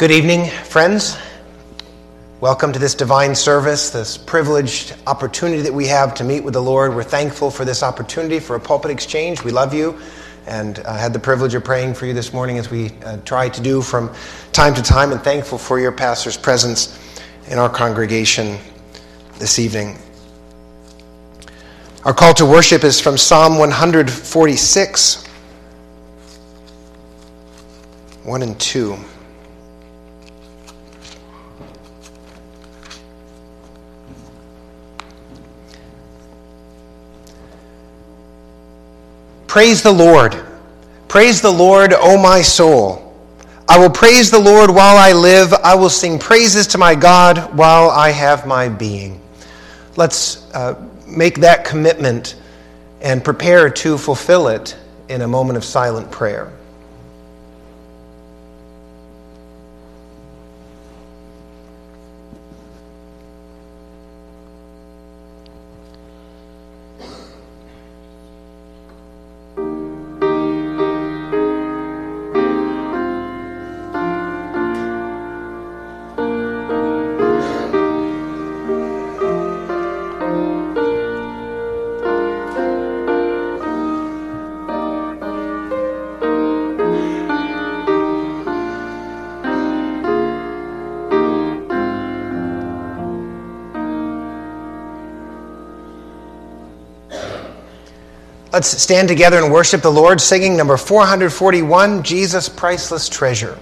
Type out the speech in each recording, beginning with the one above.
Good evening, friends. Welcome to this divine service, this privileged opportunity that we have to meet with the Lord. We're thankful for this opportunity for a pulpit exchange. We love you and uh, had the privilege of praying for you this morning as we uh, try to do from time to time, and thankful for your pastor's presence in our congregation this evening. Our call to worship is from Psalm 146, 1 and 2. Praise the Lord. Praise the Lord, O my soul. I will praise the Lord while I live. I will sing praises to my God while I have my being. Let's uh, make that commitment and prepare to fulfill it in a moment of silent prayer. Let's stand together and worship the Lord, singing number 441 Jesus, Priceless Treasure.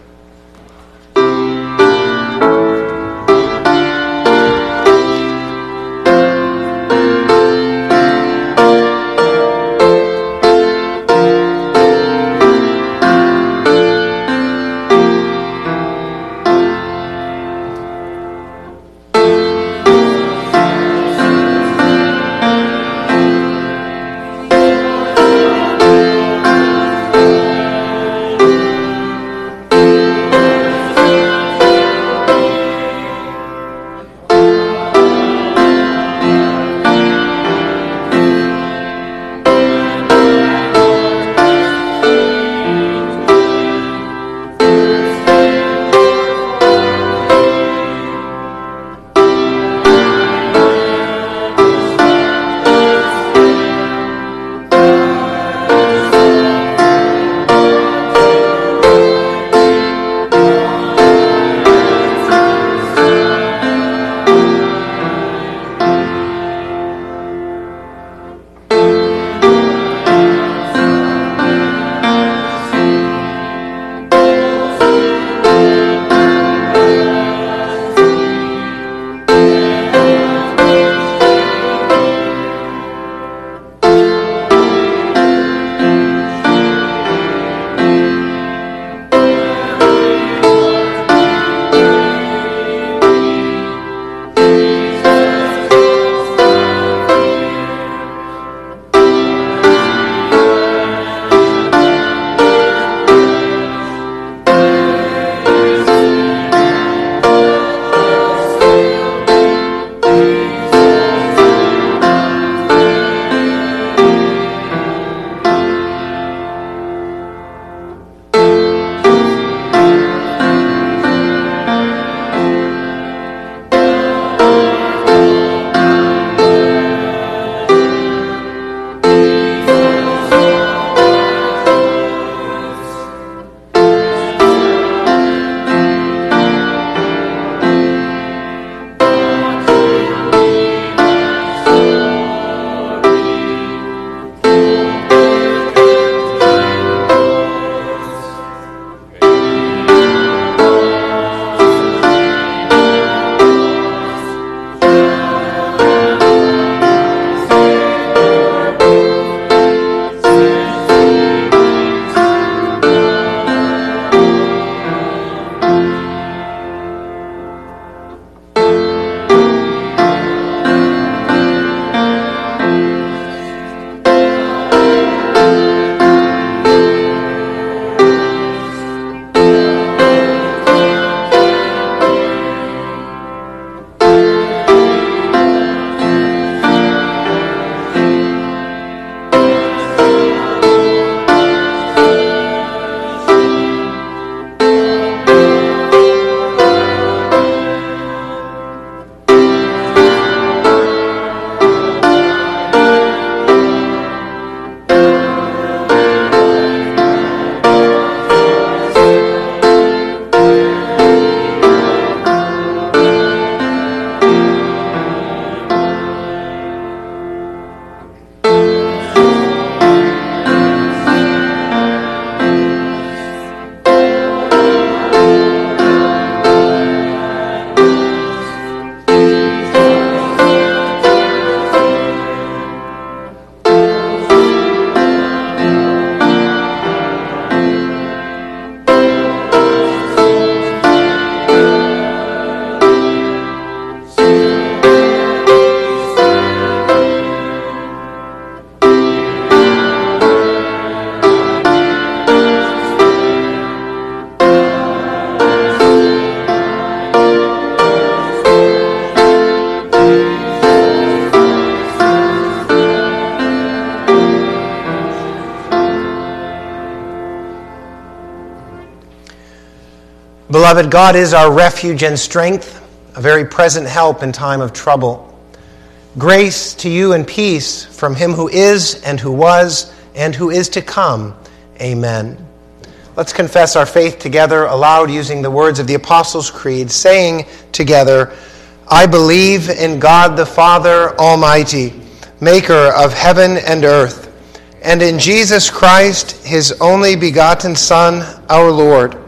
Beloved, God is our refuge and strength, a very present help in time of trouble. Grace to you and peace from him who is, and who was, and who is to come. Amen. Let's confess our faith together aloud using the words of the Apostles' Creed, saying together, I believe in God the Father Almighty, maker of heaven and earth, and in Jesus Christ, his only begotten Son, our Lord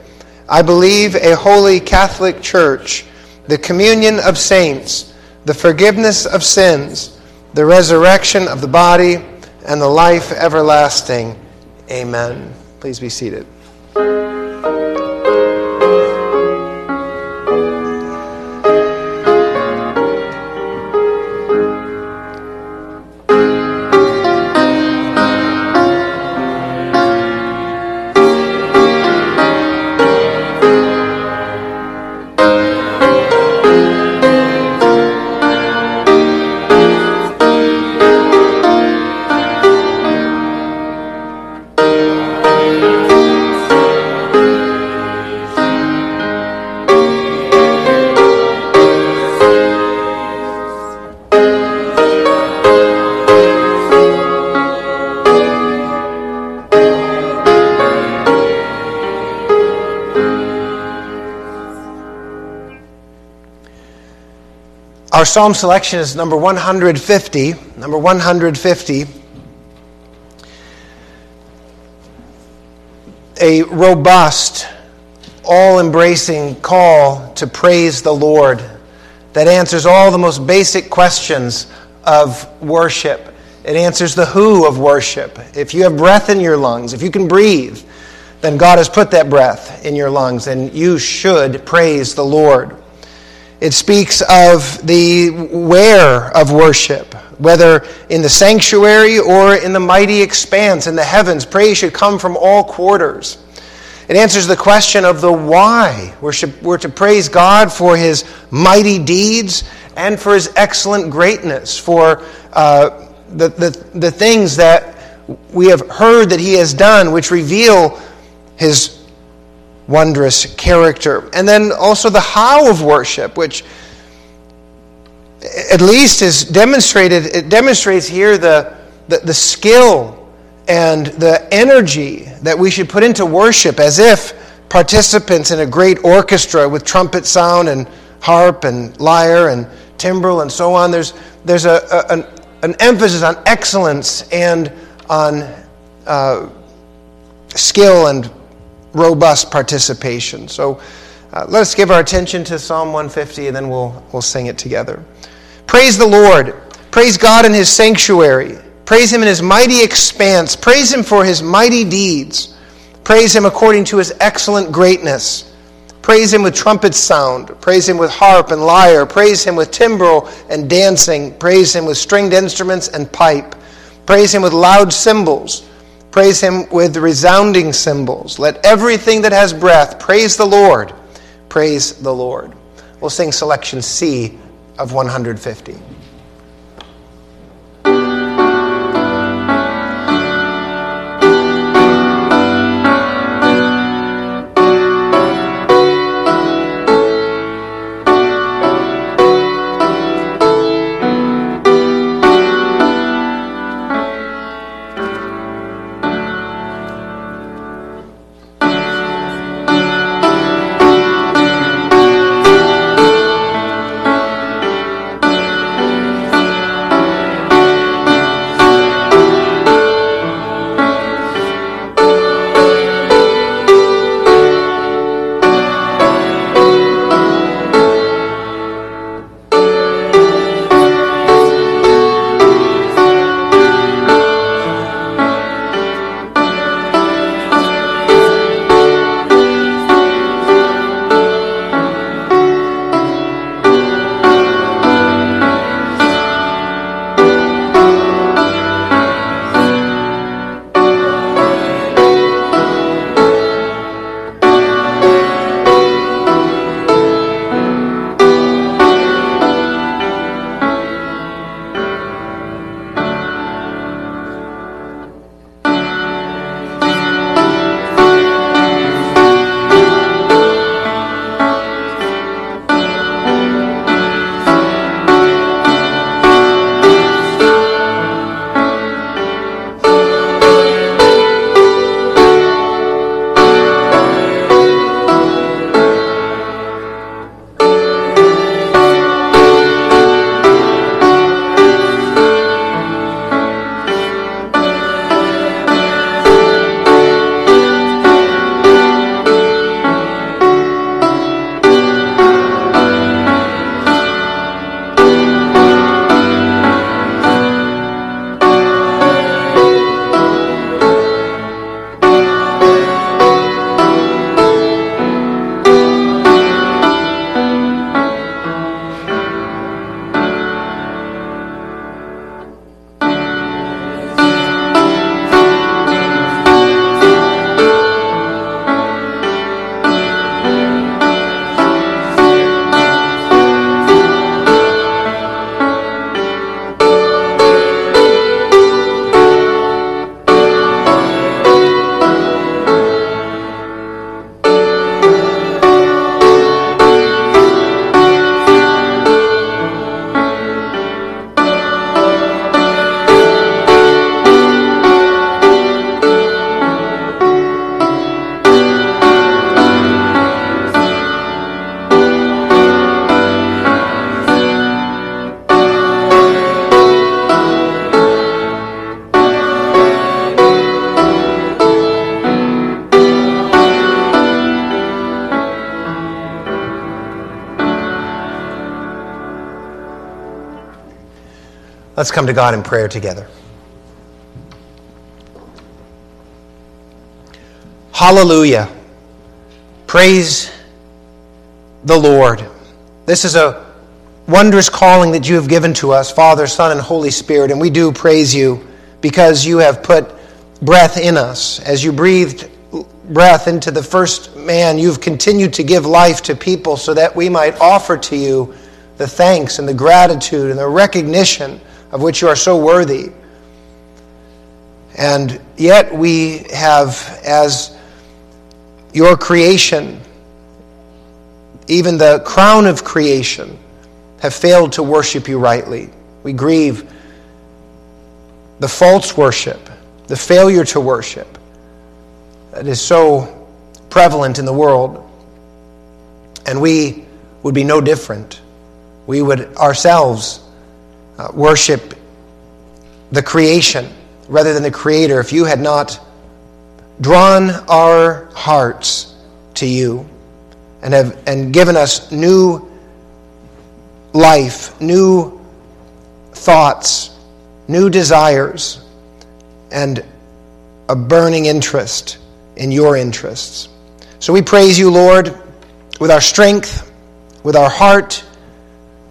I believe a holy Catholic Church, the communion of saints, the forgiveness of sins, the resurrection of the body, and the life everlasting. Amen. Please be seated. Psalm selection is number 150. Number 150. A robust, all embracing call to praise the Lord that answers all the most basic questions of worship. It answers the who of worship. If you have breath in your lungs, if you can breathe, then God has put that breath in your lungs, and you should praise the Lord. It speaks of the where of worship, whether in the sanctuary or in the mighty expanse in the heavens. Praise should come from all quarters. It answers the question of the why. We're, to praise God for his mighty deeds and for his excellent greatness, for uh, the, the, the things that we have heard that he has done, which reveal his wondrous character. And then also the how of worship, which at least is demonstrated, it demonstrates here the, the, the skill and the energy that we should put into worship as if participants in a great orchestra with trumpet sound and harp and lyre and timbrel and so on. There's, there's a, a an, an, emphasis on excellence and on uh, skill and robust participation. So uh, let us give our attention to Psalm 150 and then we'll, we'll sing it together. Praise the Lord. Praise God in his sanctuary. Praise him in his mighty expanse. Praise him for his mighty deeds. Praise him according to his excellent greatness. Praise him with trumpet sound. Praise him with harp and lyre. Praise him with timbrel and dancing. Praise him with stringed instruments and pipe. Praise him with loud cymbals. Praise him with resounding cymbals. Let everything that has breath praise the Lord. Praise the Lord. We'll sing selection C of 150. Let's come to God in prayer together. Hallelujah. Praise the Lord. This is a wondrous calling that you have given to us, Father, Son, and Holy Spirit, and we do praise you because you have put breath in us. As you breathed breath into the first man, you've continued to give life to people so that we might offer to you the thanks and the gratitude and the recognition of which you are so worthy. And yet we have, as your creation, even the crown of creation, have failed to worship you rightly. We grieve the false worship, the failure to worship that is so prevalent in the world. And we would be no different. We would ourselves uh, worship the creation rather than the Creator if you had not drawn our hearts to you and have and given us new life, new thoughts, new desires, and a burning interest in your interests. So we praise you, Lord, with our strength, with our heart,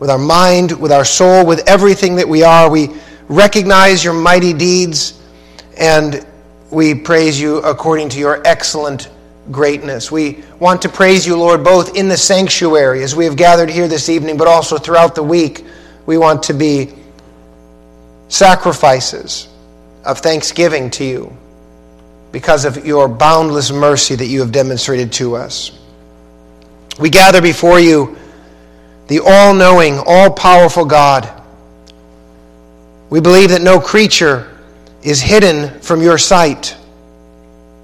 with our mind, with our soul, with everything that we are. We recognize your mighty deeds and we praise you according to your excellent greatness. We want to praise you, Lord, both in the sanctuary as we have gathered here this evening, but also throughout the week. We want to be sacrifices of thanksgiving to you because of your boundless mercy that you have demonstrated to us. We gather before you, the all knowing, all powerful God. We believe that no creature is hidden from your sight.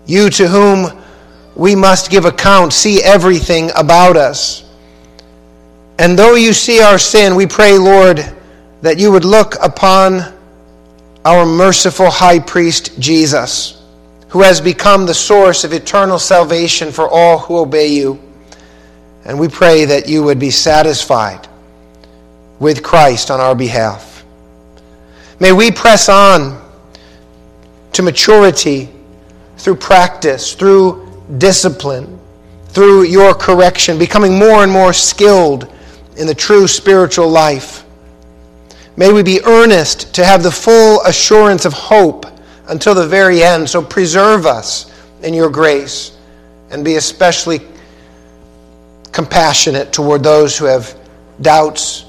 You to whom we must give account, see everything about us. And though you see our sin, we pray, Lord, that you would look upon our merciful high priest, Jesus, who has become the source of eternal salvation for all who obey you. And we pray that you would be satisfied with Christ on our behalf. May we press on to maturity through practice, through discipline, through your correction, becoming more and more skilled in the true spiritual life. May we be earnest to have the full assurance of hope until the very end. So preserve us in your grace and be especially compassionate toward those who have doubts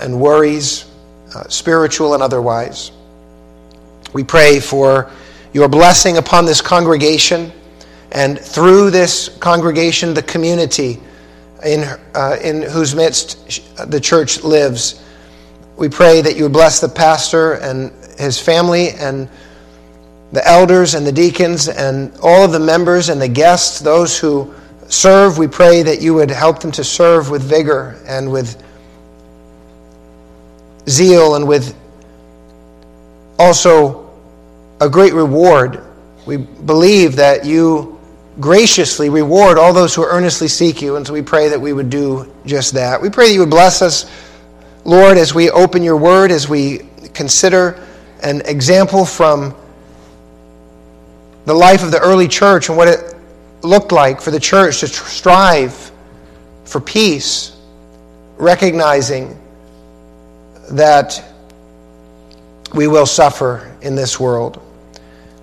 and worries, uh, spiritual and otherwise. We pray for your blessing upon this congregation and through this congregation, the community in, uh, in whose midst the church lives. We pray that you would bless the pastor and his family and the elders and the deacons and all of the members and the guests, those who serve. We pray that you would help them to serve with vigor and with zeal and with also a great reward. We believe that you graciously reward all those who earnestly seek you. And so we pray that we would do just that. We pray that you would bless us, Lord, as we open your word, as we consider an example from the life of the early church and what it looked like for the church to strive for peace, recognizing that we will suffer in this world.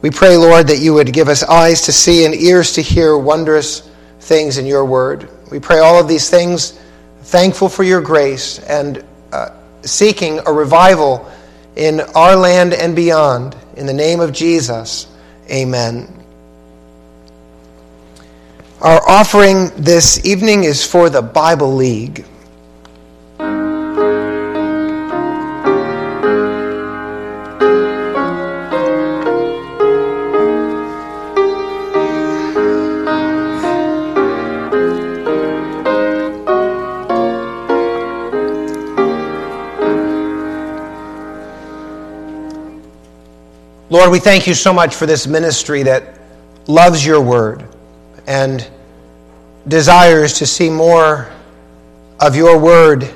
We pray, Lord, that you would give us eyes to see and ears to hear wondrous things in your word. We pray all of these things, thankful for your grace and uh, seeking a revival in our land and beyond. In the name of Jesus, amen. Our offering this evening is for the Bible League. Lord, we thank you so much for this ministry that loves your word and desires to see more of your word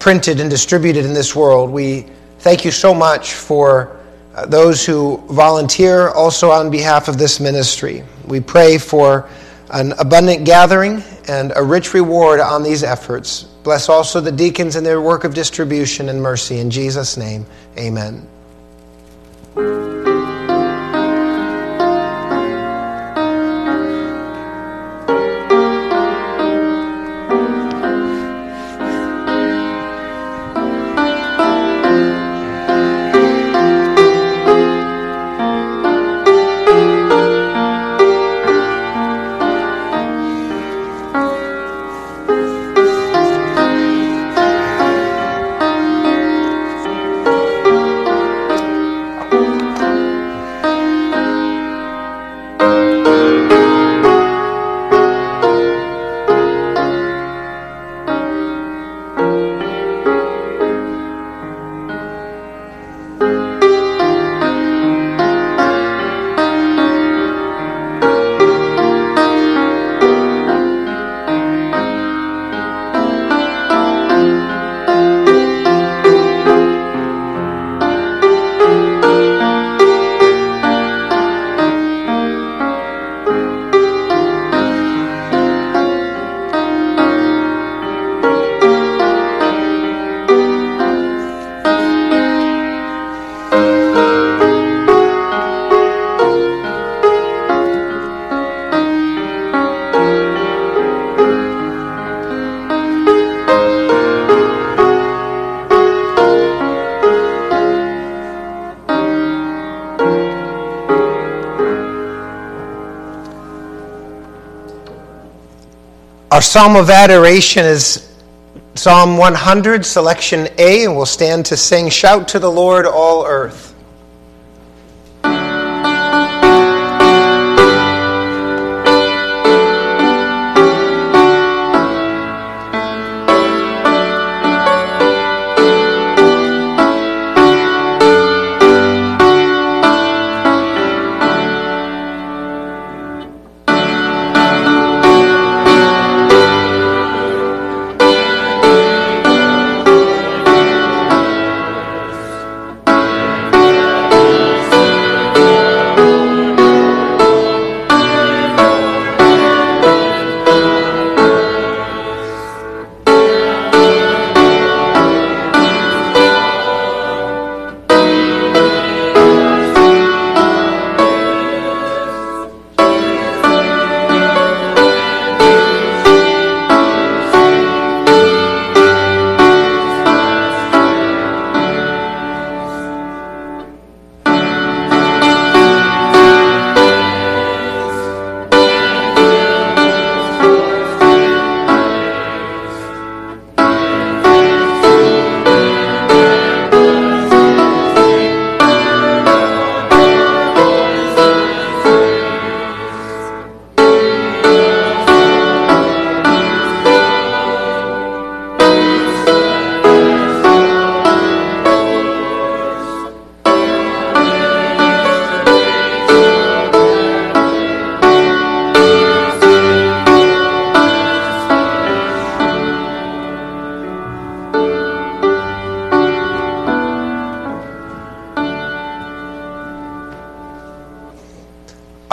printed and distributed in this world. We thank you so much for uh, those who volunteer also on behalf of this ministry. We pray for an abundant gathering and a rich reward on these efforts. Bless also the deacons in their work of distribution and mercy. In Jesus' name, amen. Psalm of adoration is Psalm 100, selection A, and we'll stand to sing Shout to the Lord, all earth.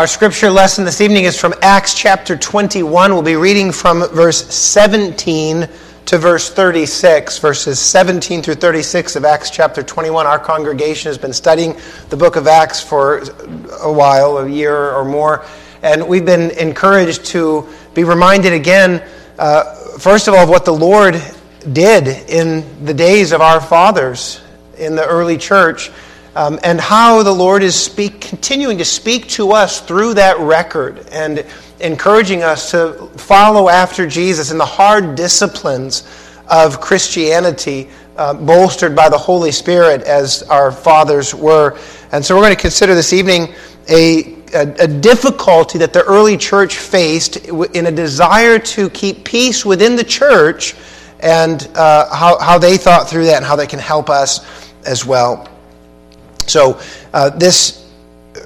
Our scripture lesson this evening is from Acts chapter 21. We'll be reading from verse 17 to verse 36, verses 17 through 36 of Acts chapter 21. Our congregation has been studying the book of Acts for a while, a year or more, and we've been encouraged to be reminded again, uh, first of all, of what the Lord did in the days of our fathers in the early church um, and how the Lord is speak, continuing to speak to us through that record and encouraging us to follow after Jesus in the hard disciplines of Christianity, uh, bolstered by the Holy Spirit as our fathers were. And so we're going to consider this evening a, a, a difficulty that the early church faced in a desire to keep peace within the church and uh, how, how they thought through that and how they can help us as well. So, uh, this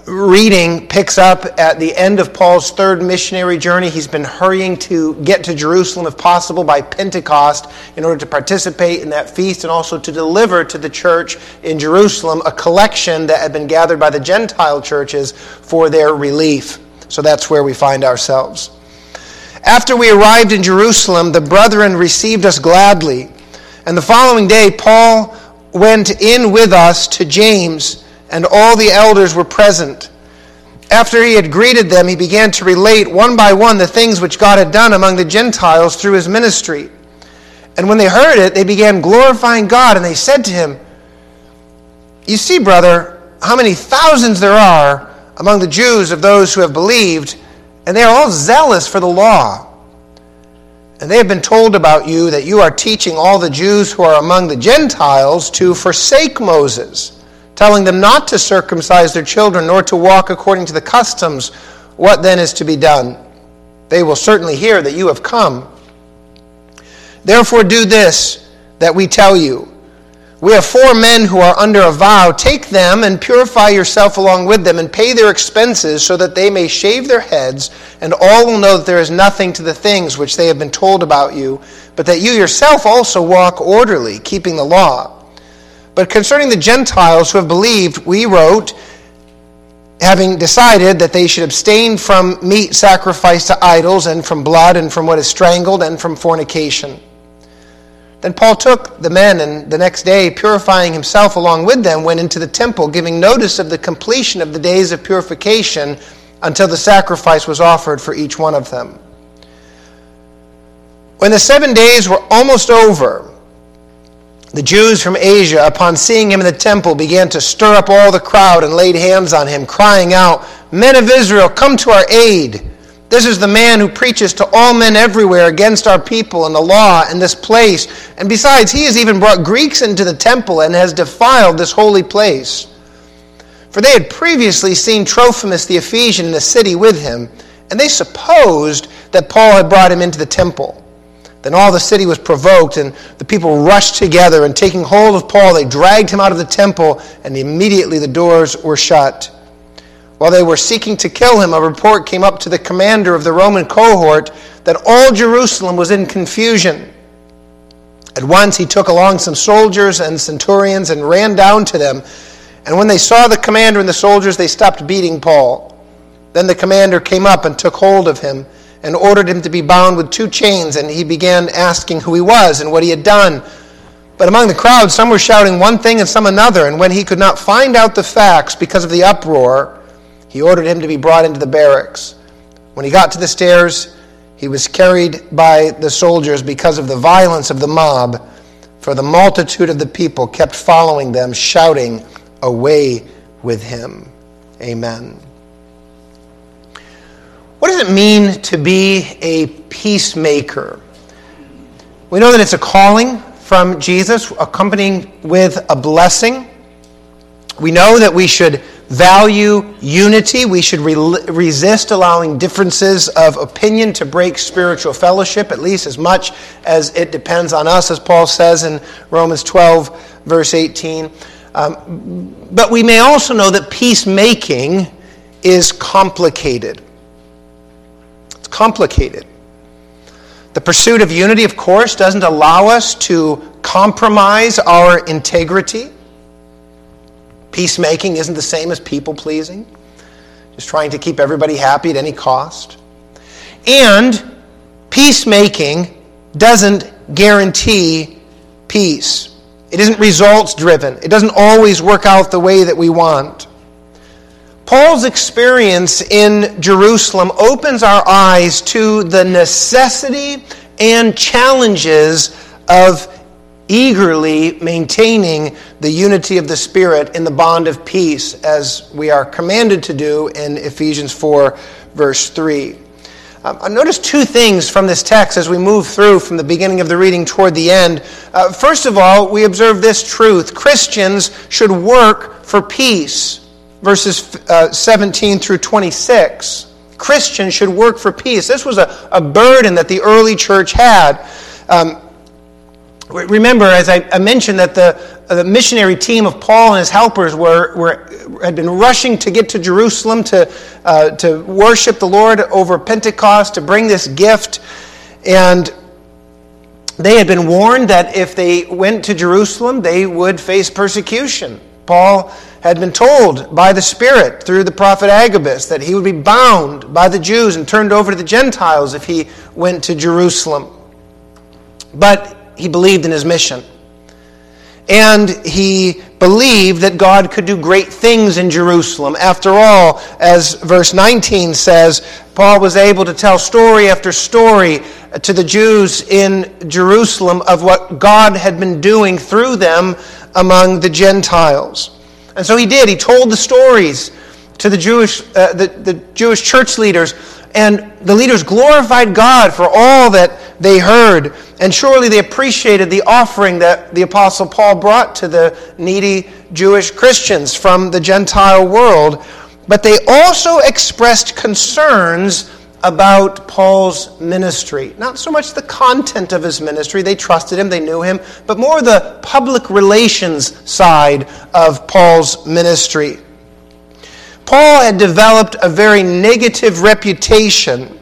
reading picks up at the end of Paul's third missionary journey. He's been hurrying to get to Jerusalem, if possible, by Pentecost in order to participate in that feast and also to deliver to the church in Jerusalem a collection that had been gathered by the Gentile churches for their relief. So that's where we find ourselves. After we arrived in Jerusalem, the brethren received us gladly. And the following day, Paul went in with us to James and all the elders were present. After he had greeted them, he began to relate one by one the things which God had done among the Gentiles through his ministry. And when they heard it, they began glorifying God, and they said to him, You see, brother, how many thousands there are among the Jews of those who have believed, and they are all zealous for the law. And they have been told about you that you are teaching all the Jews who are among the Gentiles to forsake Moses telling them not to circumcise their children nor to walk according to the customs, what then is to be done? They will certainly hear that you have come. Therefore, do this that we tell you. We have four men who are under a vow. Take them and purify yourself along with them, and pay their expenses, so that they may shave their heads, and all will know that there is nothing to the things which they have been told about you, but that you yourself also walk orderly, keeping the law. But concerning the Gentiles who have believed, we wrote, having decided that they should abstain from meat sacrificed to idols, and from blood, and from what is strangled, and from fornication. Then Paul took the men, and the next day, purifying himself along with them, went into the temple, giving notice of the completion of the days of purification until the sacrifice was offered for each one of them. When the seven days were almost over, the Jews from Asia, upon seeing him in the temple, began to stir up all the crowd and laid hands on him, crying out, Men of Israel, come to our aid. This is the man who preaches to all men everywhere against our people and the law and this place. And besides, he has even brought Greeks into the temple and has defiled this holy place. For they had previously seen Trophimus the Ephesian in the city with him, and they supposed that Paul had brought him into the temple. Then all the city was provoked, and the people rushed together, and taking hold of Paul, they dragged him out of the temple, and immediately the doors were shut. While they were seeking to kill him, a report came up to the commander of the Roman cohort that all Jerusalem was in confusion. At once he took along some soldiers and centurions and ran down to them. And when they saw the commander and the soldiers, they stopped beating Paul. Then the commander came up and took hold of him and ordered him to be bound with two chains, and he began asking who he was and what he had done. But among the crowd, some were shouting one thing and some another, and when he could not find out the facts because of the uproar, he ordered him to be brought into the barracks. When he got to the stairs, he was carried by the soldiers because of the violence of the mob, for the multitude of the people kept following them, shouting, Away with him. Amen. What does it mean to be a peacemaker? We know that it's a calling from Jesus, accompanying with a blessing. We know that we should value unity. We should re- resist allowing differences of opinion to break spiritual fellowship, at least as much as it depends on us, as Paul says in Romans 12, verse 18. Um, but we may also know that peacemaking is complicated. It's complicated. The pursuit of unity, of course, doesn't allow us to compromise our integrity. Peacemaking isn't the same as people pleasing, just trying to keep everybody happy at any cost. And peacemaking doesn't guarantee peace. It isn't results driven, it doesn't always work out the way that we want. Paul's experience in Jerusalem opens our eyes to the necessity and challenges of eagerly maintaining the unity of the Spirit in the bond of peace, as we are commanded to do in Ephesians 4, verse 3. Um, notice two things from this text as we move through from the beginning of the reading toward the end. Uh, first of all, we observe this truth Christians should work for peace verses uh, 17 through 26. Christians should work for peace. This was a, a burden that the early church had. Um, Remember, as I, mentioned, that the, the missionary team of Paul and his helpers were, were, had been rushing to get to Jerusalem to, uh, to worship the Lord over Pentecost, to bring this gift. And they had been warned that if they went to Jerusalem, they would face persecution. Paul had been told by the Spirit through the prophet Agabus that he would be bound by the Jews and turned over to the Gentiles if he went to Jerusalem. But he believed in his mission. And he believed that God could do great things in Jerusalem. After all, as verse 19 says, Paul was able to tell story after story to the Jews in Jerusalem of what God had been doing through them among the Gentiles. And so he did. He told the stories to the Jewish, uh, the, the Jewish church leaders, and the leaders glorified God for all that they heard. And surely they appreciated the offering that the Apostle Paul brought to the needy Jewish Christians from the Gentile world. But they also expressed concerns about Paul's ministry. Not so much the content of his ministry, they trusted him, they knew him, but more the public relations side of Paul's ministry. Paul had developed a very negative reputation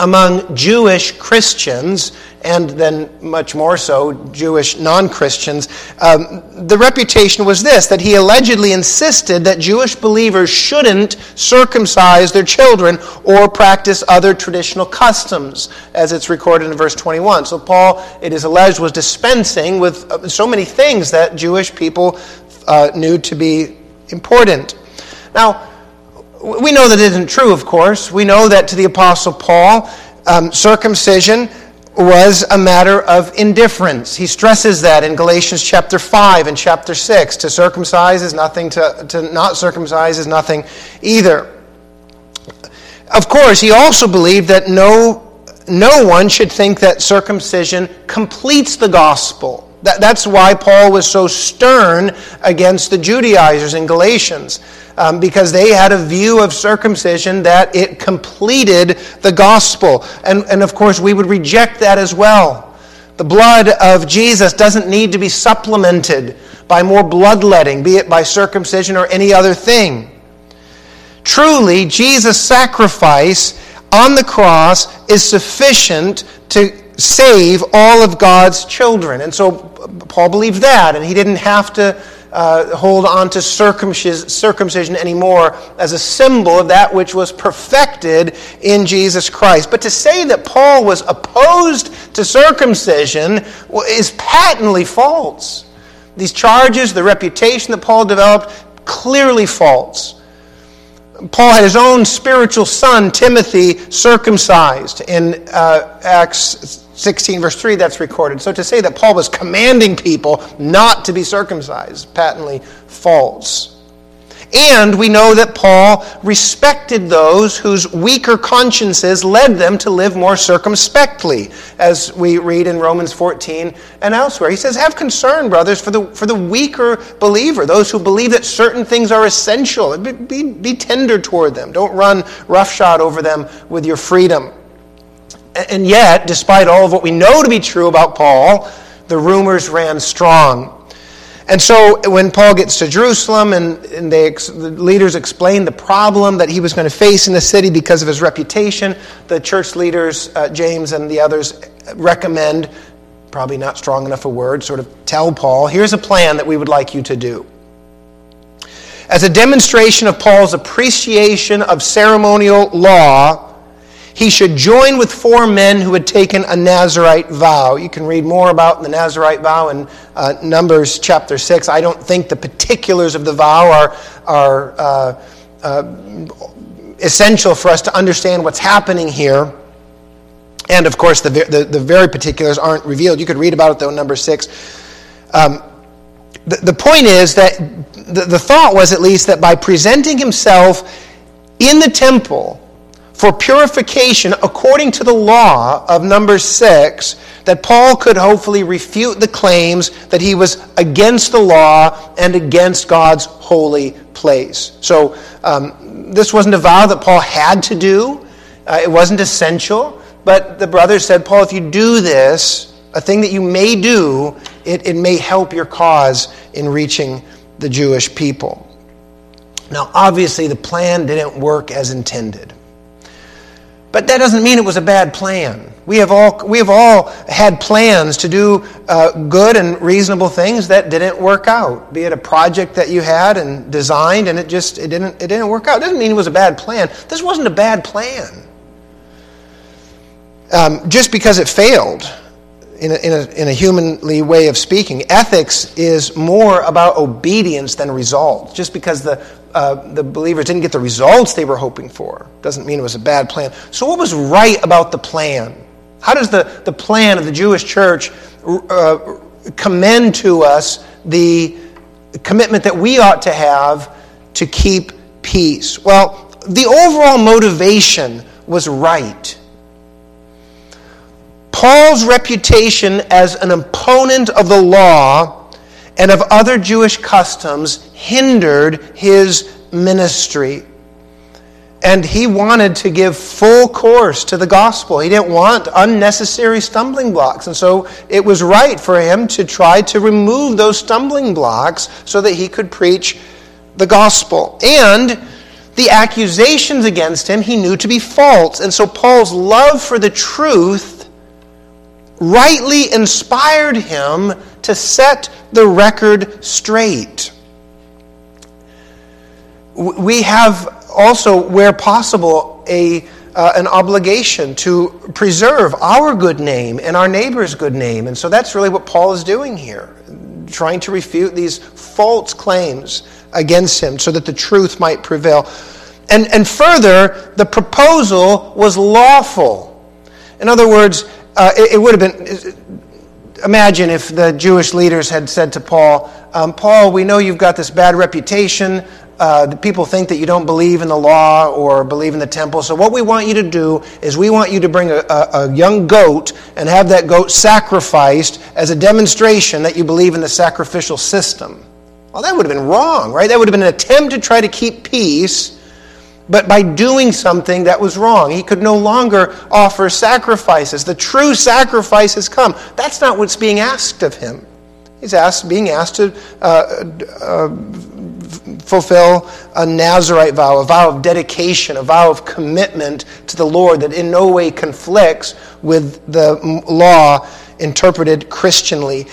among Jewish Christians and then much more so Jewish non Christians, um, the reputation was this that he allegedly insisted that Jewish believers shouldn't circumcise their children or practice other traditional customs, as it's recorded in verse 21. So, Paul, it is alleged, was dispensing with uh, so many things that Jewish people uh, knew to be important. Now, we know that isn't true, of course. We know that to the Apostle Paul, um, circumcision was a matter of indifference. He stresses that in Galatians chapter 5 and chapter 6. To circumcise is nothing, to, to not circumcise is nothing either. Of course, he also believed that no, no one should think that circumcision completes the gospel. That, that's why Paul was so stern against the Judaizers in Galatians um, because they had a view of circumcision that it completed the gospel. And, and of course, we would reject that as well. The blood of Jesus doesn't need to be supplemented by more bloodletting, be it by circumcision or any other thing. Truly, Jesus' sacrifice on the cross is sufficient to save all of God's children. And so Paul believed that, and he didn't have to uh, hold on to circumcision anymore as a symbol of that which was perfected in Jesus Christ. But to say that Paul was opposed to circumcision is patently false. These charges, the reputation that Paul developed, clearly false. Paul had his own spiritual son, Timothy, circumcised in uh, Acts 16, verse 3, that's recorded. So to say that Paul was commanding people not to be circumcised, patently false. And we know that Paul respected those whose weaker consciences led them to live more circumspectly, as we read in Romans 14 and elsewhere. He says, Have concern, brothers, for the, for the weaker believer, those who believe that certain things are essential. Be, be, be tender toward them. Don't run roughshod over them with your freedom. And yet, despite all of what we know to be true about Paul, the rumors ran strong. And so when Paul gets to Jerusalem and, and they, the leaders explain the problem that he was going to face in the city because of his reputation, the church leaders, uh, James and the others, recommend, probably not strong enough a word, sort of tell Paul, here's a plan that we would like you to do. As a demonstration of Paul's appreciation of ceremonial law, he should join with four men who had taken a Nazarite vow. You can read more about the Nazarite vow in uh, Numbers chapter 6. I don't think the particulars of the vow are, are uh, uh, essential for us to understand what's happening here. And of course, the, the, the, very particulars aren't revealed. You could read about it though in number 6. Um, the, the point is that the, the thought was at least that by presenting himself in the temple, for purification according to the law of number six, that Paul could hopefully refute the claims that he was against the law and against God's holy place. So, um, this wasn't a vow that Paul had to do, uh, it wasn't essential, but the brothers said, Paul, if you do this, a thing that you may do, it, it may help your cause in reaching the Jewish people. Now, obviously, the plan didn't work as intended. But that doesn't mean it was a bad plan. We have all, we have all had plans to do uh, good and reasonable things that didn't work out. Be it a project that you had and designed and it just it didn't, it didn't work out. It doesn't mean it was a bad plan. This wasn't a bad plan. Um, just because it failed in a, in, a, in a humanly way of speaking. Ethics is more about obedience than results. Just because the uh, the believers didn't get the results they were hoping for. Doesn't mean it was a bad plan. So, what was right about the plan? How does the, the plan of the Jewish church uh, commend to us the commitment that we ought to have to keep peace? Well, the overall motivation was right. Paul's reputation as an opponent of the law and of other Jewish customs hindered his ministry. And he wanted to give full course to the gospel. He didn't want unnecessary stumbling blocks. And so it was right for him to try to remove those stumbling blocks so that he could preach the gospel. And the accusations against him he knew to be false. And so Paul's love for the truth rightly inspired him to set the record straight. We have also, where possible, a, uh, an obligation to preserve our good name and our neighbor's good name. And so that's really what Paul is doing here, trying to refute these false claims against him so that the truth might prevail. And, and further, the proposal was lawful. In other words, uh, it, it would have been imagine if the Jewish leaders had said to Paul, um, Paul, we know you've got this bad reputation. Uh, people think that you don't believe in the law or believe in the temple. So, what we want you to do is we want you to bring a, a, a young goat and have that goat sacrificed as a demonstration that you believe in the sacrificial system. Well, that would have been wrong, right? That would have been an attempt to try to keep peace but by doing something that was wrong. He could no longer offer sacrifices. The true sacrifice has come. That's not what's being asked of him. He's asked, being asked to uh, uh, fulfill a Nazarite vow, a vow of dedication, a vow of commitment to the Lord that in no way conflicts with the law interpreted Christianly.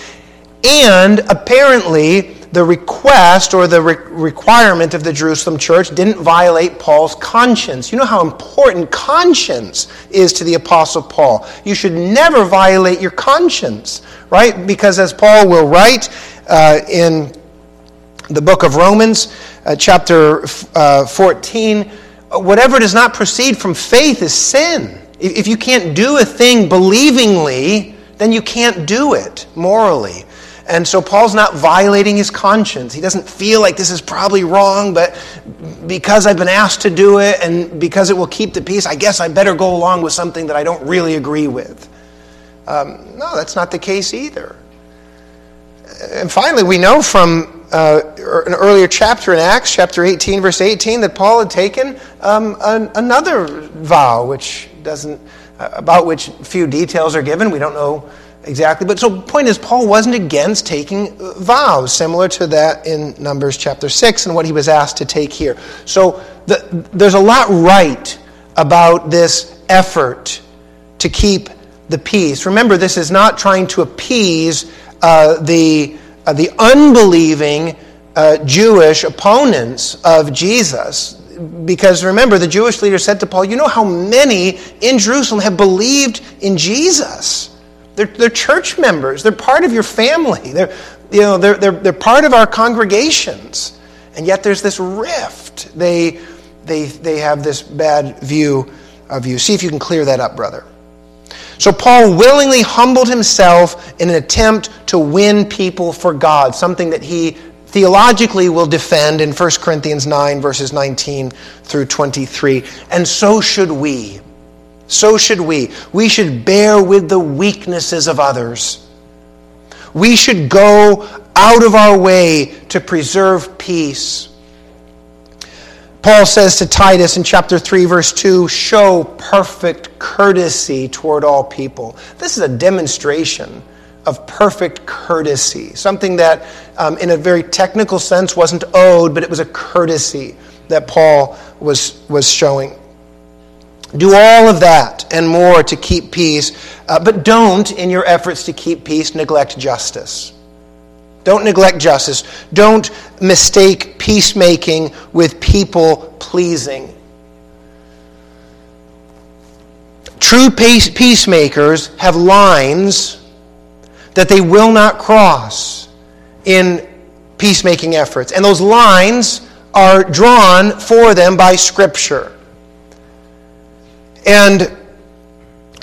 And apparently, the request or the re- requirement of the Jerusalem church didn't violate Paul's conscience. You know how important conscience is to the Apostle Paul. You should never violate your conscience, right? Because as Paul will write uh, in the book of Romans, uh, chapter uh, 14, whatever does not proceed from faith is sin. If you can't do a thing believingly, then you can't do it morally. And so Paul's not violating his conscience. He doesn't feel like this is probably wrong, but because I've been asked to do it and because it will keep the peace, I guess I better go along with something that I don't really agree with. Um, no, that's not the case either. And finally, we know from uh, an earlier chapter in Acts, chapter 18, verse 18, that Paul had taken um, an, another vow, which doesn't, uh, about which few details are given. We don't know exactly. But so point is, Paul wasn't against taking vows, similar to that in Numbers chapter 6 and what he was asked to take here. So the, there's a lot right about this effort to keep the peace. Remember, this is not trying to appease uh, the, uh, the unbelieving uh, Jewish opponents of Jesus. Because remember, the Jewish leader said to Paul, You know how many in Jerusalem have believed in Jesus? They're, they're church members. They're part of your family. They're, you know, they're, they're, they're part of our congregations. And yet there's this rift. They, they, they have this bad view of you. See if you can clear that up, brother. So Paul willingly humbled himself in an attempt to win people for God, something that he theologically will defend in 1 Corinthians 9, verses 19 through 23. And so should we. So should we. We should bear with the weaknesses of others. We should go out of our way to preserve peace. Paul says to Titus in chapter 3, verse 2 show perfect courtesy toward all people. This is a demonstration of perfect courtesy, something that, um, in a very technical sense, wasn't owed, but it was a courtesy that Paul was, was showing. Do all of that and more to keep peace, uh, but don't, in your efforts to keep peace, neglect justice. Don't neglect justice. Don't mistake peacemaking with people pleasing. True peacemakers have lines that they will not cross in peacemaking efforts. And those lines are drawn for them by Scripture. And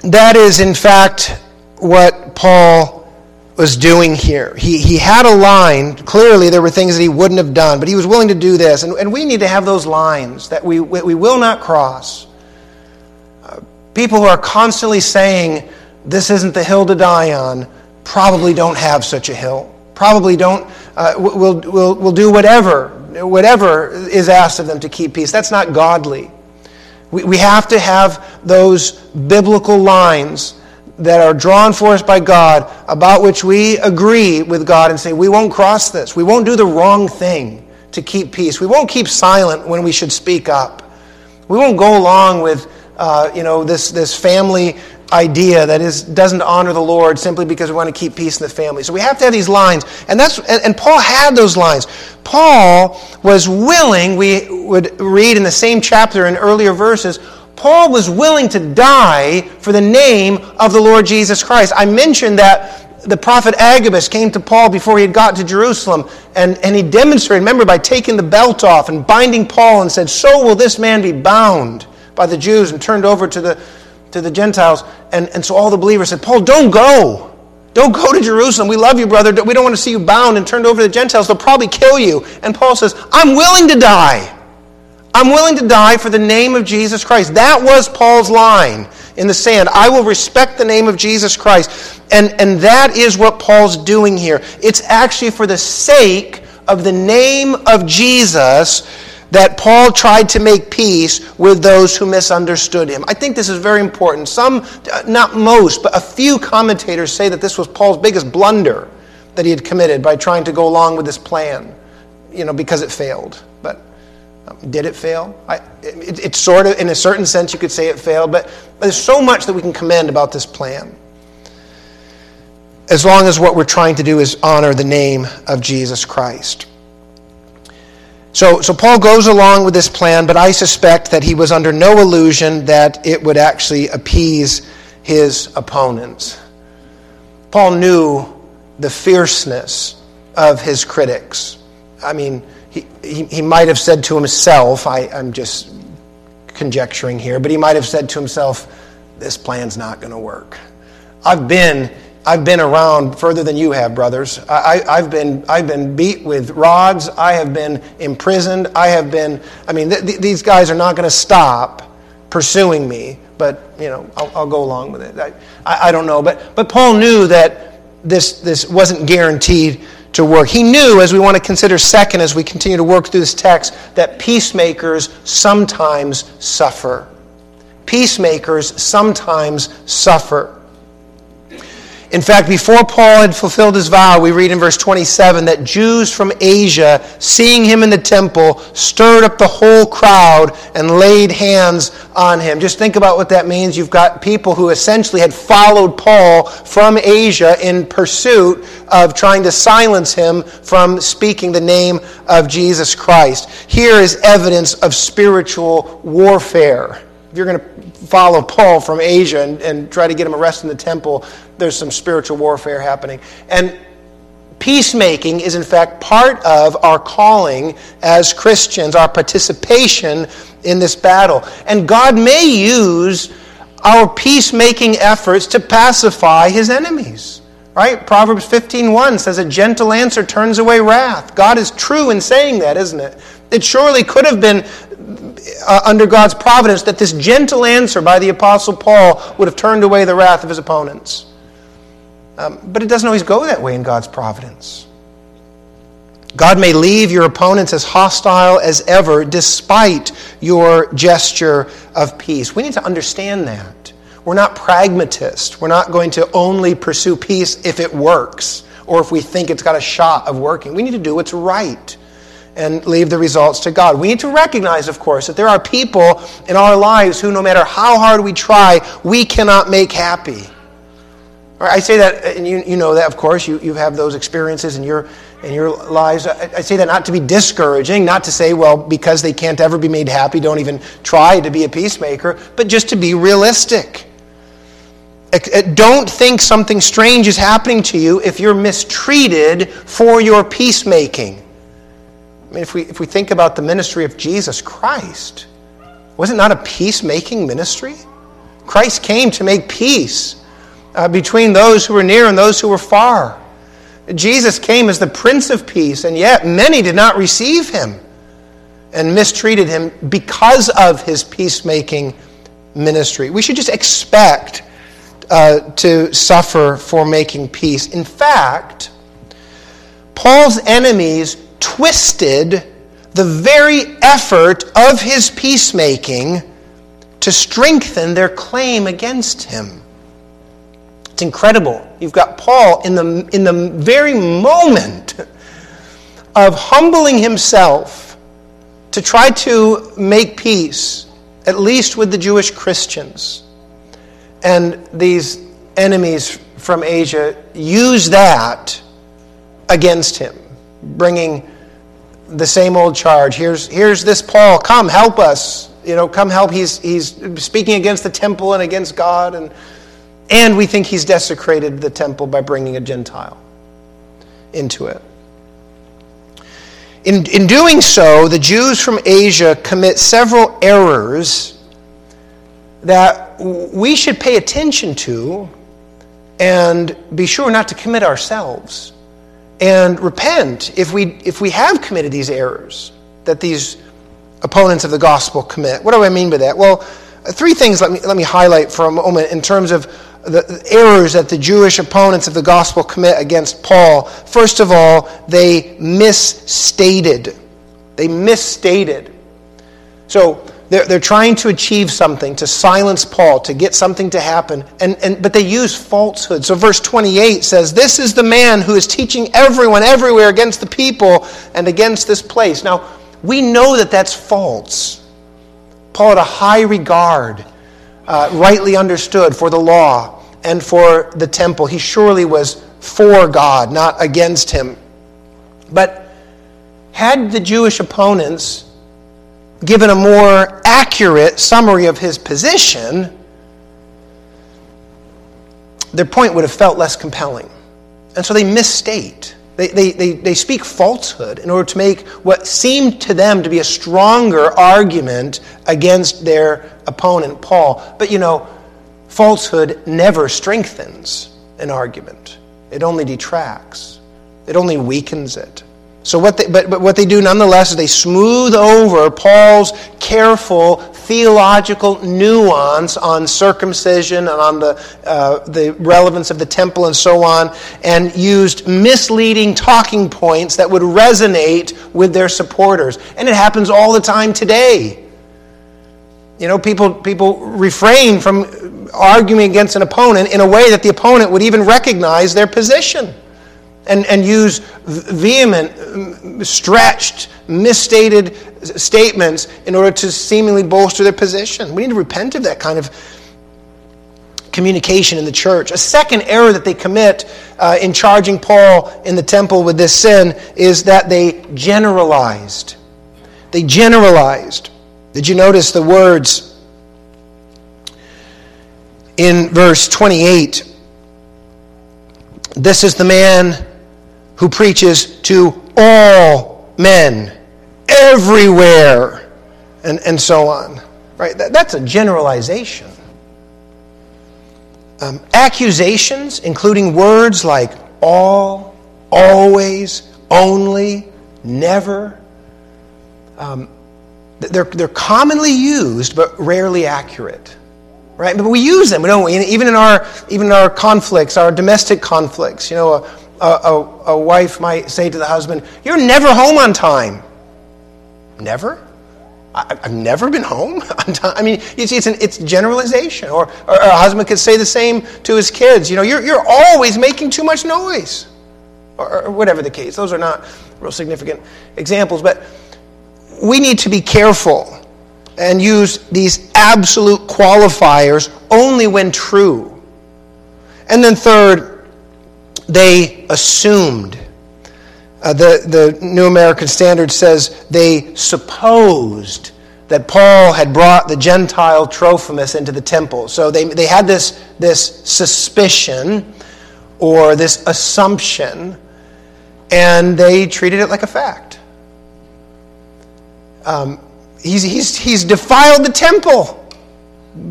that is, in fact, what Paul was doing here. He, he had a line. Clearly, there were things that he wouldn't have done, but he was willing to do this. And, and we need to have those lines that we, we will not cross. Uh, people who are constantly saying, this isn't the hill to die on, probably don't have such a hill. Probably don't, uh, will, will, will do whatever, whatever is asked of them to keep peace. That's not godly. We, we have to have those biblical lines that are drawn for us by God, about which we agree with God and say, we won't cross this. We won't do the wrong thing to keep peace. We won't keep silent when we should speak up. We won't go along with, uh, you know, this, this family idea that is, doesn't honor the Lord simply because we want to keep peace in the family. So we have to have these lines. And, that's, and, and Paul had those lines. Paul was willing, we would read in the same chapter in earlier verses, Paul was willing to die for the name of the Lord Jesus Christ. I mentioned that the prophet Agabus came to Paul before he had got to Jerusalem, and, and he demonstrated, remember, by taking the belt off and binding Paul and said, So will this man be bound by the Jews and turned over to the, to the Gentiles. And, and so all the believers said, Paul, don't go. Don't go to Jerusalem. We love you, brother. We don't want to see you bound and turned over to the Gentiles. They'll probably kill you. And Paul says, I'm willing to die. I'm willing to die for the name of Jesus Christ. That was Paul's line in the sand. I will respect the name of Jesus Christ. And, and that is what Paul's doing here. It's actually for the sake of the name of Jesus that Paul tried to make peace with those who misunderstood him. I think this is very important. Some, not most, but a few commentators say that this was Paul's biggest blunder that he had committed by trying to go along with this plan, you know, because it failed. But um, did it fail? I, it, it's sort of, in a certain sense, you could say it failed, but there's so much that we can commend about this plan. As long as what we're trying to do is honor the name of Jesus Christ. So, so Paul goes along with this plan, but I suspect that he was under no illusion that it would actually appease his opponents. Paul knew the fierceness of his critics. I mean, he, he, he might have said to himself, I, I'm just conjecturing here, but he might have said to himself, this plan's not going to work. I've been, I've been around further than you have, brothers. I, have been, I've been beat with rods. I have been imprisoned. I have been, I mean, th- th- these guys are not going to stop pursuing me, but, you know, I'll, I'll go along with it. I, I, I don't know. But, but Paul knew that this, this wasn't guaranteed to work. He knew, as we want to consider second, as we continue to work through this text, that peacemakers sometimes suffer. Peacemakers sometimes suffer. In fact, before Paul had fulfilled his vow, we read in verse 27 that Jews from Asia, seeing him in the temple, stirred up the whole crowd and laid hands on him. Just think about what that means. You've got people who essentially had followed Paul from Asia in pursuit of trying to silence him from speaking the name of Jesus Christ. Here is evidence of spiritual warfare. If you're going to follow Paul from Asia and, and try to get him arrested in the temple, there's some spiritual warfare happening. And peacemaking is, in fact, part of our calling as Christians, our participation in this battle. And God may use our peacemaking efforts to pacify his enemies. Right? Proverbs 15:1 says a gentle answer turns away wrath. God is true in saying that, isn't it? It surely could have been uh, under God's providence that this gentle answer by the Apostle Paul would have turned away the wrath of his opponents. Um, but it doesn't always go that way in God's providence. God may leave your opponents as hostile as ever despite your gesture of peace. We need to understand that. We're not pragmatists. We're not going to only pursue peace if it works or if we think it's got a shot of working. We need to do what's right and leave the results to God. We need to recognize, of course, that there are people in our lives who, no matter how hard we try, we cannot make happy. I say that, and you, you know that, of course, you, you have those experiences in your, in your lives. I, I say that not to be discouraging, not to say, well, because they can't ever be made happy, don't even try to be a peacemaker, but just to be realistic. Uh, uh, don't think something strange is happening to you if you're mistreated for your peacemaking. I mean, if we, if we think about the ministry of Jesus Christ, was it not a peacemaking ministry? Christ came to make peace uh, between those who were near and those who were far. Jesus came as the Prince of Peace, and yet many did not receive him and mistreated him because of his peacemaking ministry. We should just expect uh, to suffer for making peace. In fact, Paul's enemies twisted the very effort of his peacemaking to strengthen their claim against him. It's incredible. You've got Paul in the, in the very moment of humbling himself to try to make peace, at least with the Jewish Christians. And these enemies from Asia use that against him, bringing the same old charge. Here's, here's this Paul. Come, help us. You know, come help. He's, he's speaking against the temple and against God. And, and we think he's desecrated the temple by bringing a Gentile into it. In, in doing so, the Jews from Asia commit several errors that we should pay attention to and be sure not to commit ourselves and repent if we, if we have committed these errors that these opponents of the gospel commit. What do I mean by that? Well, three things let me, let me highlight for a moment in terms of the errors that the Jewish opponents of the gospel commit against Paul. First of all, they misstated. They misstated. So, they're, they're trying to achieve something, to silence Paul, to get something to happen, and, and, but they use falsehood. So, verse 28 says, This is the man who is teaching everyone everywhere against the people and against this place. Now, we know that that's false. Paul had a high regard, uh, rightly understood, for the law and for the temple. He surely was for God, not against him. But had the Jewish opponents given a more accurate summary of his position, their point would have felt less compelling. And so they misstate. They, they, they, they speak falsehood in order to make what seemed to them to be a stronger argument against their opponent, Paul. But you know, falsehood never strengthens an argument, it only detracts, it only weakens it. So what they, but, but what they do nonetheless is they smooth over Paul's careful theological nuance on circumcision and on the, uh, the relevance of the temple and so on, and used misleading talking points that would resonate with their supporters. And it happens all the time today. You know, people, people refrain from arguing against an opponent in a way that the opponent would even recognize their position and, and use vehement, stretched, misstated statements in order to seemingly bolster their position. We need to repent of that kind of communication in the church. A second error that they commit uh, in charging Paul in the temple with this sin is that they generalized. They generalized. Did you notice the words in verse 28? This is the man who preaches to all men, everywhere, and, and so on. Right? That, that's a generalization. Um, accusations, including words like all, always, only, never, um, they're, they're commonly used but rarely accurate. Right? But we use them, we don't? Even in our, even in our conflicts, our domestic conflicts. You know, a, a, a, a wife might say to the husband, You're never home on time. Never? I, have never been home on time. I mean, you see, it's, an, it's generalization. Or, or, a husband could say the same to his kids. You know, you're, you're always making too much noise. Or, or whatever the case. Those are not real significant examples. But we need to be careful and use these absolute qualifiers only when true. And then, third, they assumed. Uh, the, the New American Standard says they supposed that Paul had brought the Gentile Trophimus into the temple. So they, they had this, this suspicion or this assumption, and they treated it like a fact. Um, he's, he's, he's defiled the temple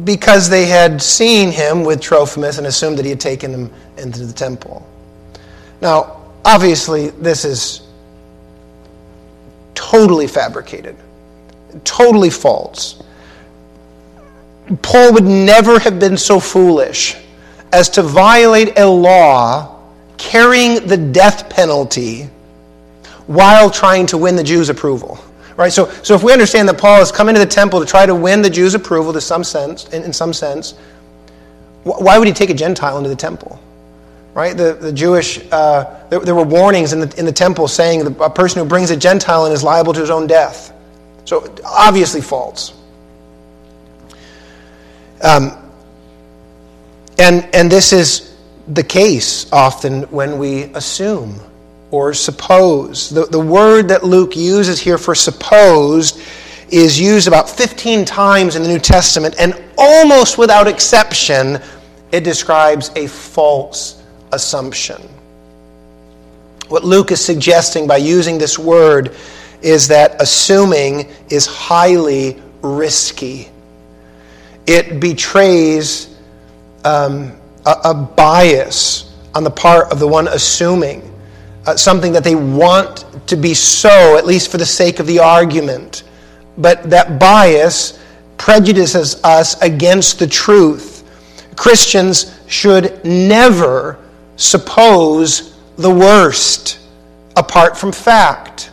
because they had seen him with Trophimus and assumed that he had taken him into the temple. Now, obviously, this is totally fabricated, totally false. Paul would never have been so foolish as to violate a law carrying the death penalty while trying to win the Jews' approval. Right? So, so if we understand that Paul has come into the temple to try to win the Jews' approval to some sense, in, in some sense, why would he take a Gentile into the temple? Right? The, the Jewish, uh, there, there, were warnings in the, in the temple saying a person who brings a Gentile in is liable to his own death. So obviously false. Um, and, and this is the case often when we assume or suppose. The, the word that Luke uses here for supposed is used about 15 times in the New Testament, and almost without exception, it describes a false assumption. What Luke is suggesting by using this word is that assuming is highly risky. It betrays um, a, a bias on the part of the one assuming uh, something that they want to be so, at least for the sake of the argument. But that bias prejudices us against the truth. Christians should never suppose the worst apart from fact.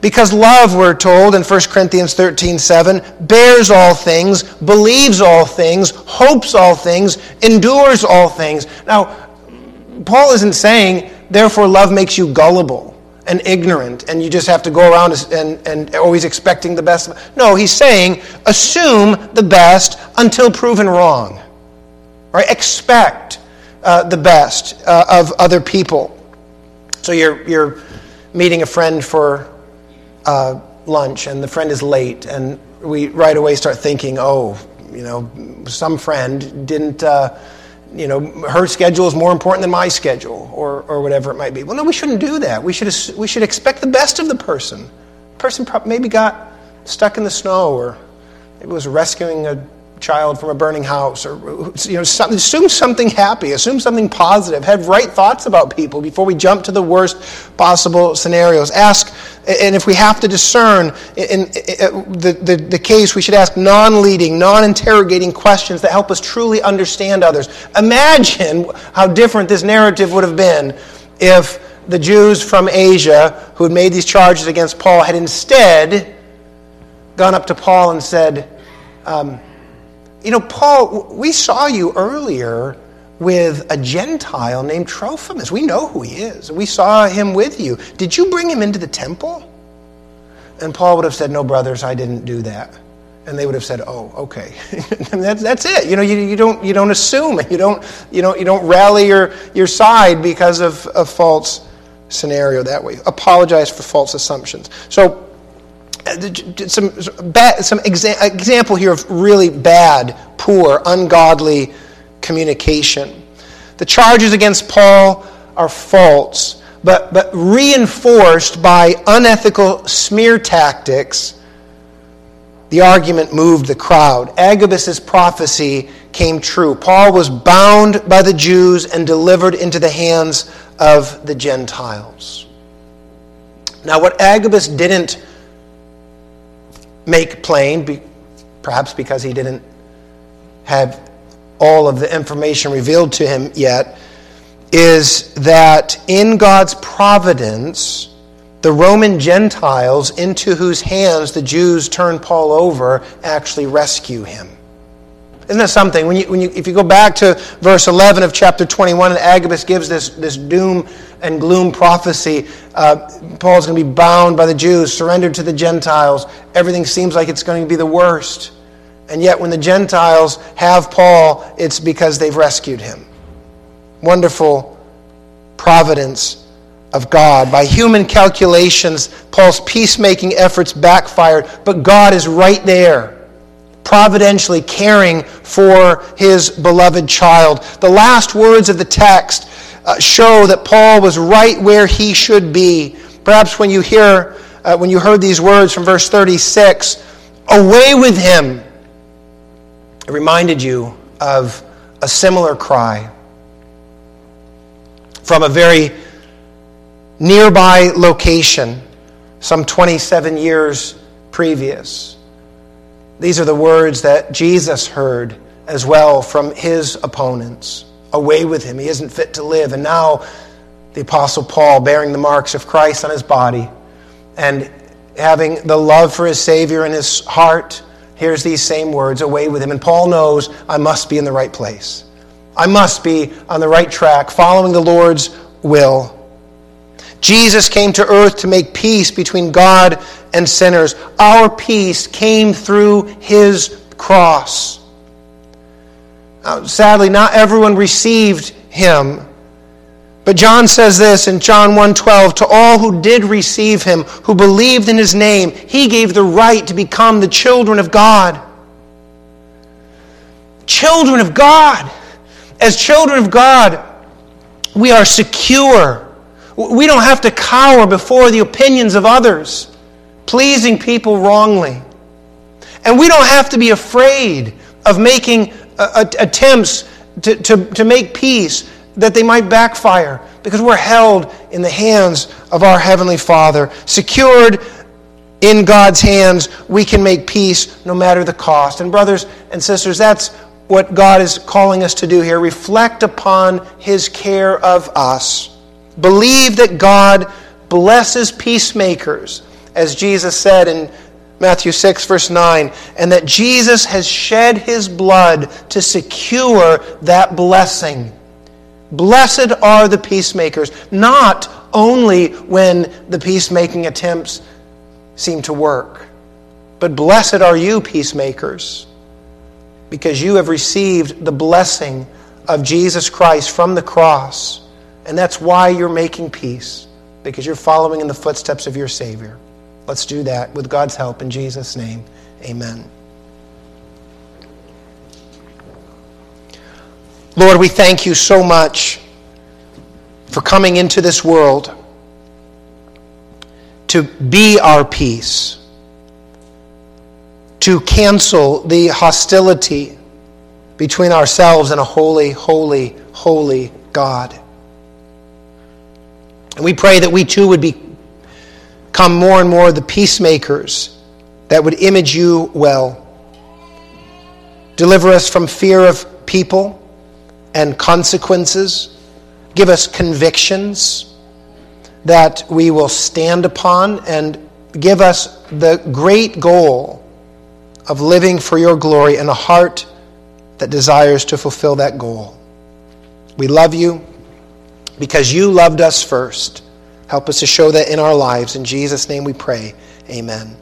Because love, we're told in 1 Corinthians 13 7, bears all things, believes all things, hopes all things, endures all things. Now, Paul isn't saying therefore love makes you gullible and ignorant, and you just have to go around and, and always expecting the best. No, he's saying assume the best until proven wrong. Right? Expect uh, the best uh, of other people. So you're, you're meeting a friend for uh, lunch, and the friend is late, and we right away start thinking, oh, you know, some friend didn't uh, you know, her schedule is more important than my schedule, or, or whatever it might be. Well, no, we shouldn't do that. We should, we should expect the best of the person. The person maybe got stuck in the snow, or maybe was rescuing a child from a burning house, or you know, assume something happy, assume something positive, have right thoughts about people before we jump to the worst possible scenarios. Ask, and if we have to discern in, in the, the, the case, we should ask non-leading, non-interrogating questions that help us truly understand others. Imagine how different this narrative would have been if the Jews from Asia who had made these charges against Paul had instead gone up to Paul and said, um, you know, Paul, we saw you earlier with a Gentile named Trophimus. We know who he is. We saw him with you. Did you bring him into the temple? And Paul would have said, No, brothers, I didn't do that. And they would have said, "Oh, okay." that's, that's it. You know, you, you don't you don't assume. You don't you don't you don't rally your your side because of a false scenario that way. Apologize for false assumptions. So some, some exa- example here of really bad, poor, ungodly communication. The charges against Paul are false, but, but reinforced by unethical smear tactics. The argument moved the crowd. Agabus' prophecy came true. Paul was bound by the Jews and delivered into the hands of the Gentiles. Now, what Agabus didn't make plain, perhaps because he didn't have all of the information revealed to him yet, is that in God's providence, the Roman Gentiles into whose hands the Jews turn Paul over actually rescue him. Isn't that something? When you, when you, if you go back to verse 11 of chapter 21, and Agabus gives this, this doom and gloom prophecy, uh, Paul's going to be bound by the Jews, surrendered to the Gentiles. Everything seems like it's going to be the worst. And yet, when the Gentiles have Paul, it's because they've rescued him. Wonderful providence of God. By human calculations, Paul's peacemaking efforts backfired, but God is right there providentially caring for his beloved child. The last words of the text uh, show that Paul was right where he should be. Perhaps when you hear, uh, when you heard these words from verse 36, away with him, it reminded you of a similar cry from a very nearby location, some 27 years previous. These are the words that Jesus heard as well from his opponents. Away with him. He isn't fit to live. And now the Apostle Paul, bearing the marks of Christ on his body and having the love for his Savior in his heart, hears these same words away with him. And Paul knows, I must be in the right place. I must be on the right track, following the Lord's will. Jesus came to earth to make peace between God and sinners. Our peace came through his cross. Now, sadly, not everyone received him. But John says this in John 1:12, to all who did receive him, who believed in his name, he gave the right to become the children of God. Children of God. As children of God, we are secure we don't have to cower before the opinions of others, pleasing people wrongly. And we don't have to be afraid of making uh, Uh, uh, attempts to, to, to make peace that they might backfire because we're held in the hands of our Heavenly Father. Secured in God's hands, we can make peace no matter the cost. And, brothers and sisters, that's what God is calling us to do here. Reflect upon His care of us. Believe that God blesses peacemakers, as Jesus said in Matthew 6, verse 9, and that Jesus has shed his blood to secure that blessing. Blessed are the peacemakers, not only when the peacemaking attempts seem to work, but blessed are you, peacemakers, because you have received the blessing of Jesus Christ from the cross and that's why you're making peace, because you're following in the footsteps of your Savior. Let's do that with God's help in Jesus' name. Amen. Lord, we thank you so much for coming into this world to be our peace, to cancel the hostility between ourselves and a holy, holy, holy God. And we pray that we too would become more and more the peacemakers that would image you well. Deliver us from fear of people and consequences. Give us convictions that we will stand upon and give us the great goal of living for your glory and a heart that desires to fulfill that goal. We love you because you loved us first. Help us to show that in our lives. In Jesus' name we pray. Amen.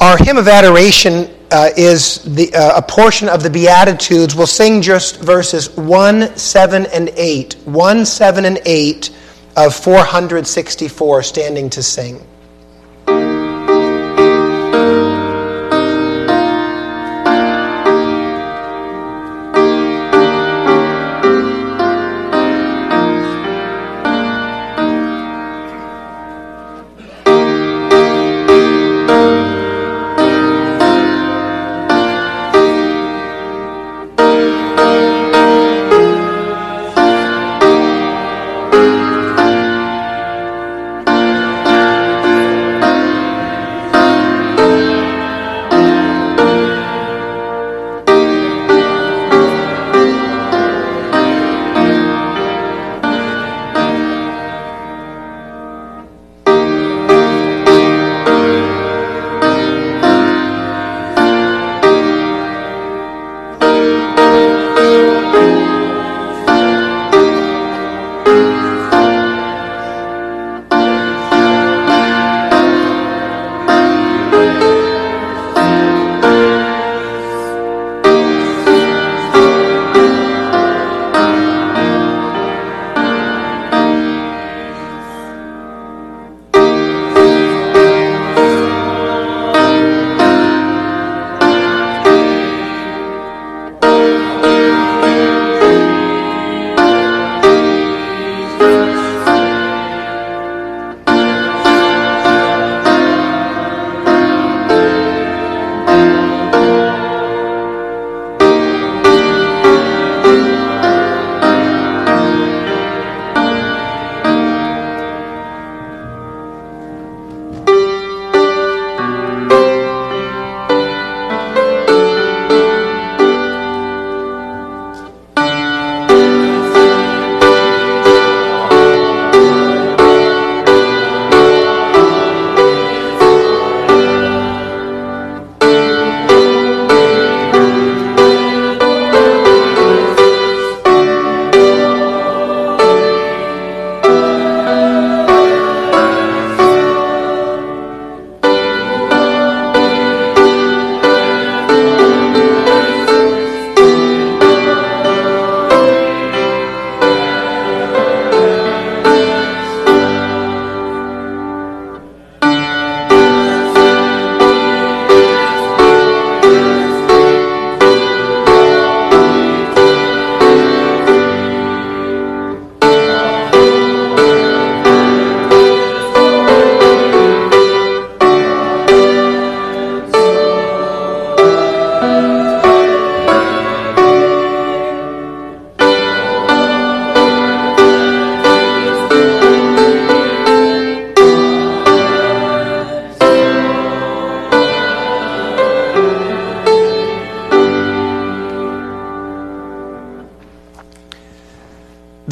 Our hymn of adoration uh, is the, uh, a portion of the Beatitudes. We'll sing just verses 1, 7, and 8. 1, 7, and 8 of 464, standing to sing.